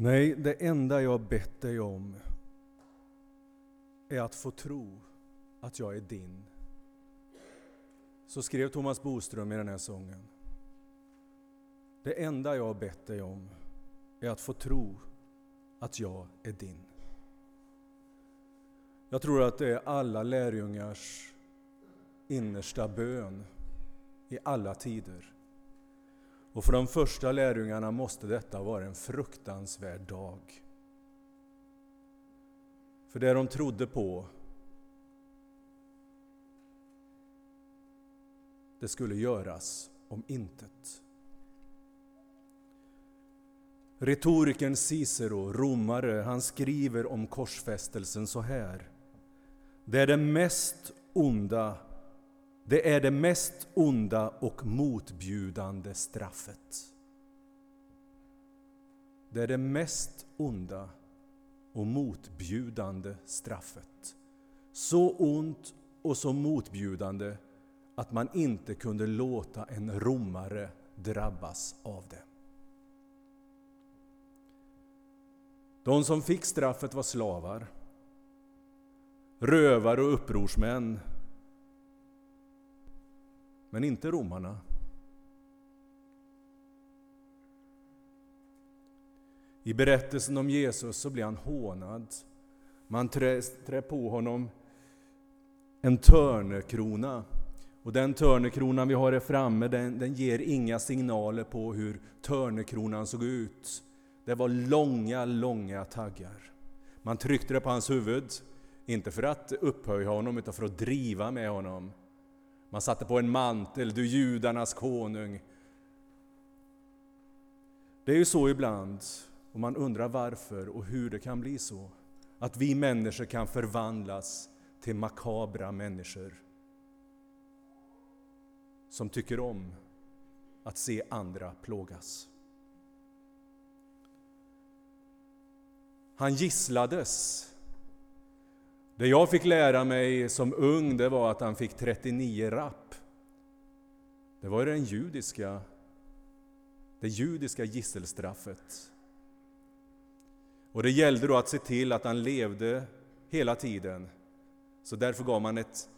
Nej, det enda jag bett dig om är att få tro att jag är din. Så skrev Thomas Boström i den här sången. Det enda jag bett dig om är att få tro att jag är din. Jag tror att det är alla lärjungars innersta bön i alla tider. Och för de första lärjungarna måste detta vara en fruktansvärd dag. För det de trodde på, det skulle göras om intet. Retorikern Cicero, romare, han skriver om korsfästelsen så här. Det är det mest onda, det är det mest onda och motbjudande straffet. Det är det mest onda och motbjudande straffet. Så ont och så motbjudande att man inte kunde låta en romare drabbas av det. De som fick straffet var slavar, rövare och upprorsmän, men inte romarna. I berättelsen om Jesus så blir han hånad. Man trär, trä på honom en törnekrona. Och den törnekronan vi har här framme, den, den ger inga signaler på hur törnekronan såg ut. Det var långa, långa taggar. Man tryckte det på hans huvud, inte för att upphöja honom, utan för att driva med honom. Man satte på en mantel, du judarnas konung. Det är ju så ibland, och man undrar varför och hur det kan bli så. Att vi människor kan förvandlas till makabra människor. Som tycker om att se andra plågas. Han gisslades. Det jag fick lära mig som ung det var att han fick 39 rapp. Det var den judiska, det judiska gisselstraffet. Och det gällde då att se till att han levde hela tiden. Så därför gav man ett,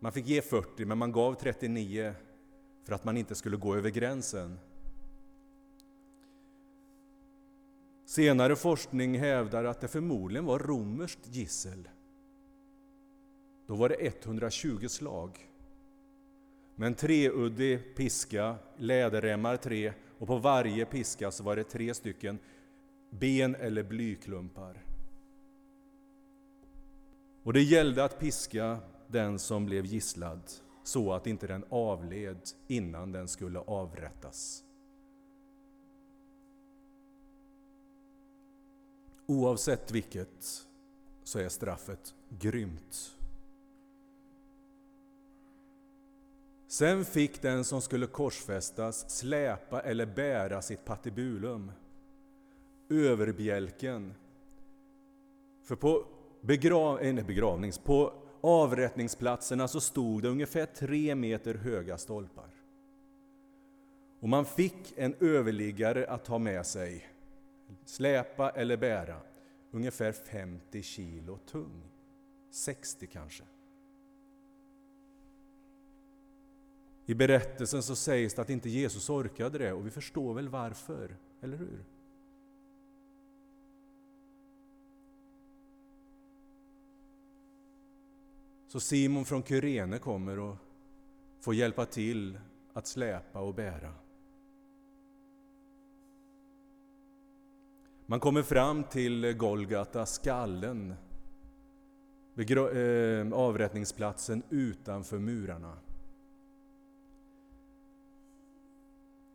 man fick ge 40 men man gav 39 för att man inte skulle gå över gränsen. Senare forskning hävdar att det förmodligen var romerskt gissel. Då var det 120 slag. Med en treuddig piska, läderremmar tre, och på varje piska så var det tre stycken ben eller blyklumpar. Och det gällde att piska den som blev gisslad så att inte den avled innan den skulle avrättas. Oavsett vilket så är straffet grymt. Sen fick den som skulle korsfästas släpa eller bära sitt patibulum, överbjälken. För på begrav, eh, nej, begravnings, på avrättningsplatserna så stod det ungefär tre meter höga stolpar. Och man fick en överliggare att ta med sig släpa eller bära, ungefär 50 kilo tung. 60 kanske. I berättelsen så sägs det att inte Jesus orkade det och vi förstår väl varför, eller hur? Så Simon från Kyrene kommer och får hjälpa till att släpa och bära. Man kommer fram till Golgata, skallen, eh, avrättningsplatsen utanför murarna.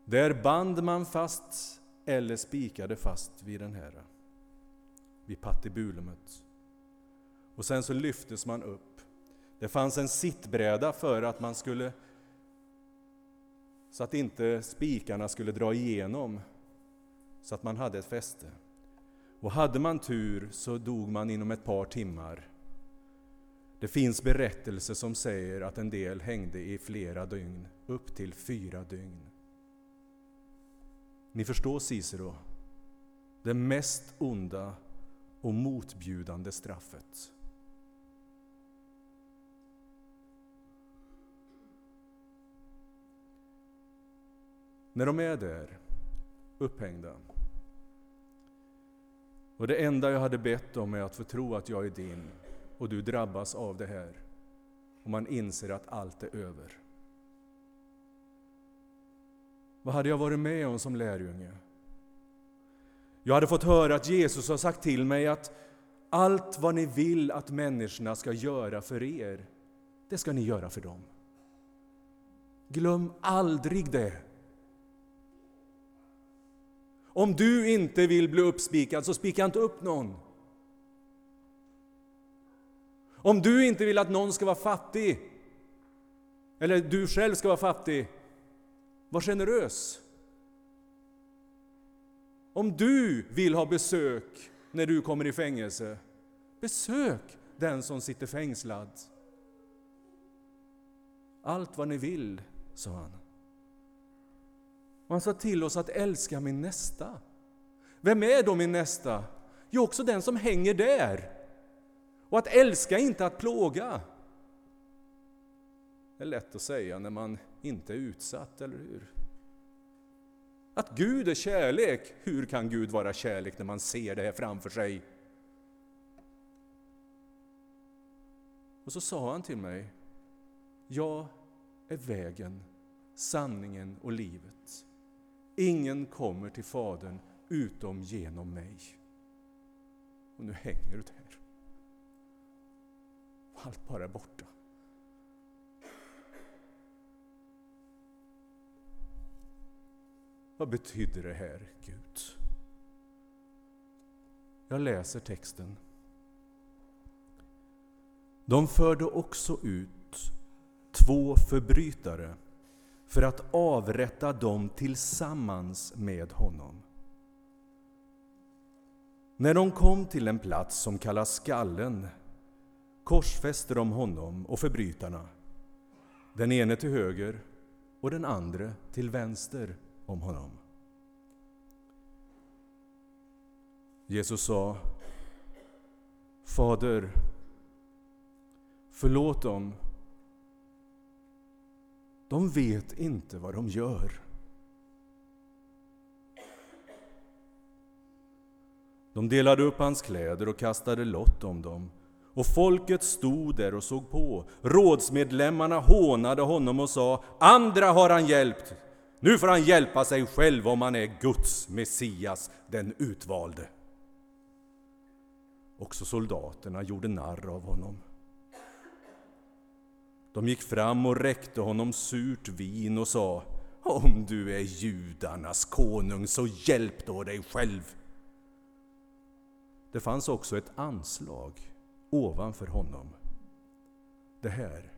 Där band man fast eller spikade fast vid den här, vid patibulumet. Och sen så lyftes man upp. Det fanns en sittbräda för att man skulle, så att inte spikarna skulle dra igenom, så att man hade ett fäste. Och hade man tur så dog man inom ett par timmar. Det finns berättelser som säger att en del hängde i flera dygn, upp till fyra dygn. Ni förstår Cicero? det mest onda och motbjudande straffet. När de är där, upphängda, och det enda jag hade bett om är att få tro att jag är din och du drabbas av det här, och man inser att allt är över. Vad hade jag varit med om som lärjunge? Jag hade fått höra att Jesus har sagt till mig att allt vad ni vill att människorna ska göra för er, det ska ni göra för dem. Glöm aldrig det. Om du inte vill bli uppspikad, så spika inte upp någon. Om du inte vill att någon ska vara fattig, eller du själv ska vara fattig, var generös. Om du vill ha besök när du kommer i fängelse, besök den som sitter fängslad. Allt vad ni vill, sa han. Och han sa till oss att älska min nästa. Vem är då min nästa? Jo, också den som hänger där. Och att älska inte att plåga. Det är lätt att säga när man inte är utsatt, eller hur? Att Gud är kärlek, hur kan Gud vara kärlek när man ser det här framför sig? Och så sa han till mig, jag är vägen, sanningen och livet. Ingen kommer till Fadern utom genom mig. Och nu hänger du där. Allt bara är borta. Vad betyder det här, Gud? Jag läser texten. De förde också ut två förbrytare för att avrätta dem tillsammans med honom. När de kom till en plats som kallas Skallen korsfäste de honom och förbrytarna, den ene till höger och den andra till vänster om honom. Jesus sa Fader, förlåt dem. De vet inte vad de gör. De delade upp hans kläder och kastade lott om dem. Och folket stod där och såg på. Rådsmedlemmarna hånade honom och sa, andra har han hjälpt, nu får han hjälpa sig själv om han är Guds Messias, den utvalde. Också soldaterna gjorde narr av honom. De gick fram och räckte honom surt vin och sa Om du är judarnas konung, så hjälp då dig själv. Det fanns också ett anslag ovanför honom. Det här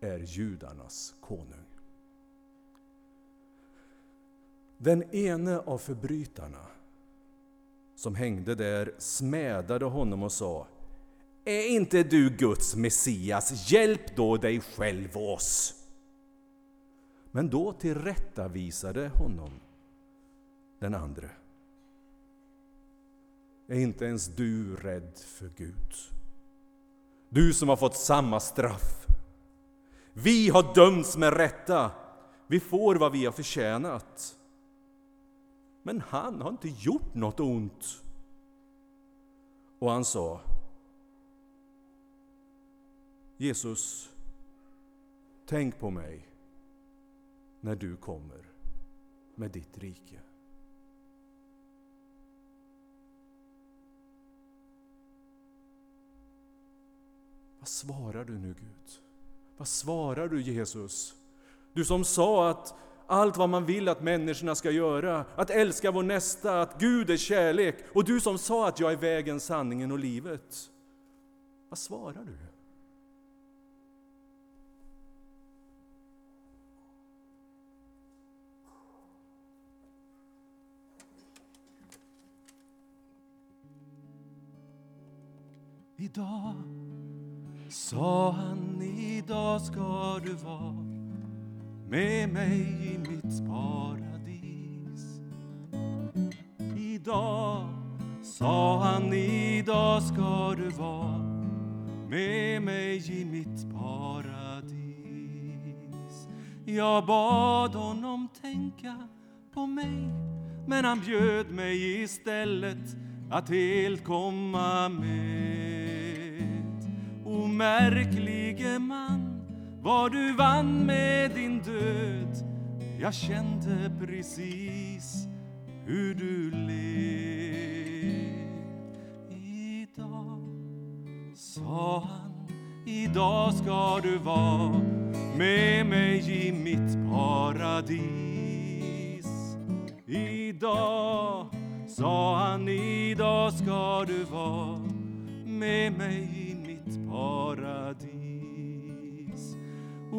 är judarnas konung. Den ene av förbrytarna som hängde där smädade honom och sa Är inte du Guds Messias, hjälp då dig själv och oss. Men då tillrättavisade honom den andre. Är inte ens du rädd för Gud? Du som har fått samma straff. Vi har dömts med rätta. Vi får vad vi har förtjänat. Men han har inte gjort något ont. Och han sa Jesus, tänk på mig när du kommer med ditt rike. Vad svarar du nu Gud? Vad svarar du Jesus? Du som sa att allt vad man vill att människorna ska göra, att älska vår nästa, att Gud är kärlek. Och du som sa att jag är vägen, sanningen och livet. Vad svarar du? Idag sa han, idag ska du vara med mig i mitt paradis. Idag, sa han, idag ska du vara med mig i mitt paradis. Jag bad honom tänka på mig, men han bjöd mig istället att helt komma med. O märklige man, vad du vann med din död. Jag kände precis hur du led. Idag, sa han, idag ska du vara med mig i mitt paradis. Idag, sa han, idag ska du vara med mig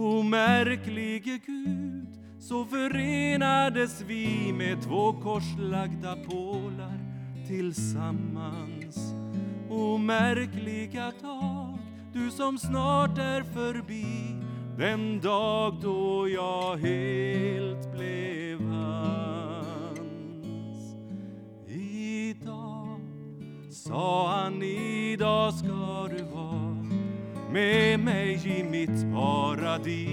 O märklige Gud, så förenades vi med två korslagda pålar tillsammans. O märkliga dag, du som snart är förbi, den dag då jag helt blev hans. Idag, sa han, idag ska du vara med mig i mitt paradis.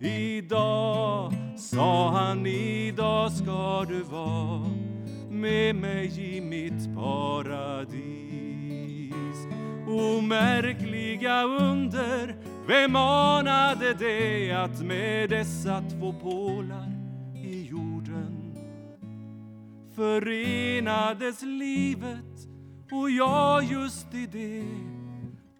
Idag, sa han, idag ska du vara med mig i mitt paradis. O märkliga under, vem anade det att med dessa två pålar i jorden förenades livet och jag just i det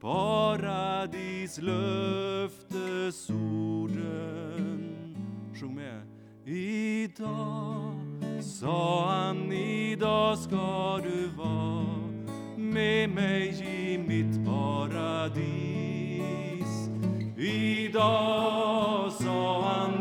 paradislöftesorden. Sjung med. Idag, sa han, idag ska du vara med mig i mitt paradis. Idag, sa han,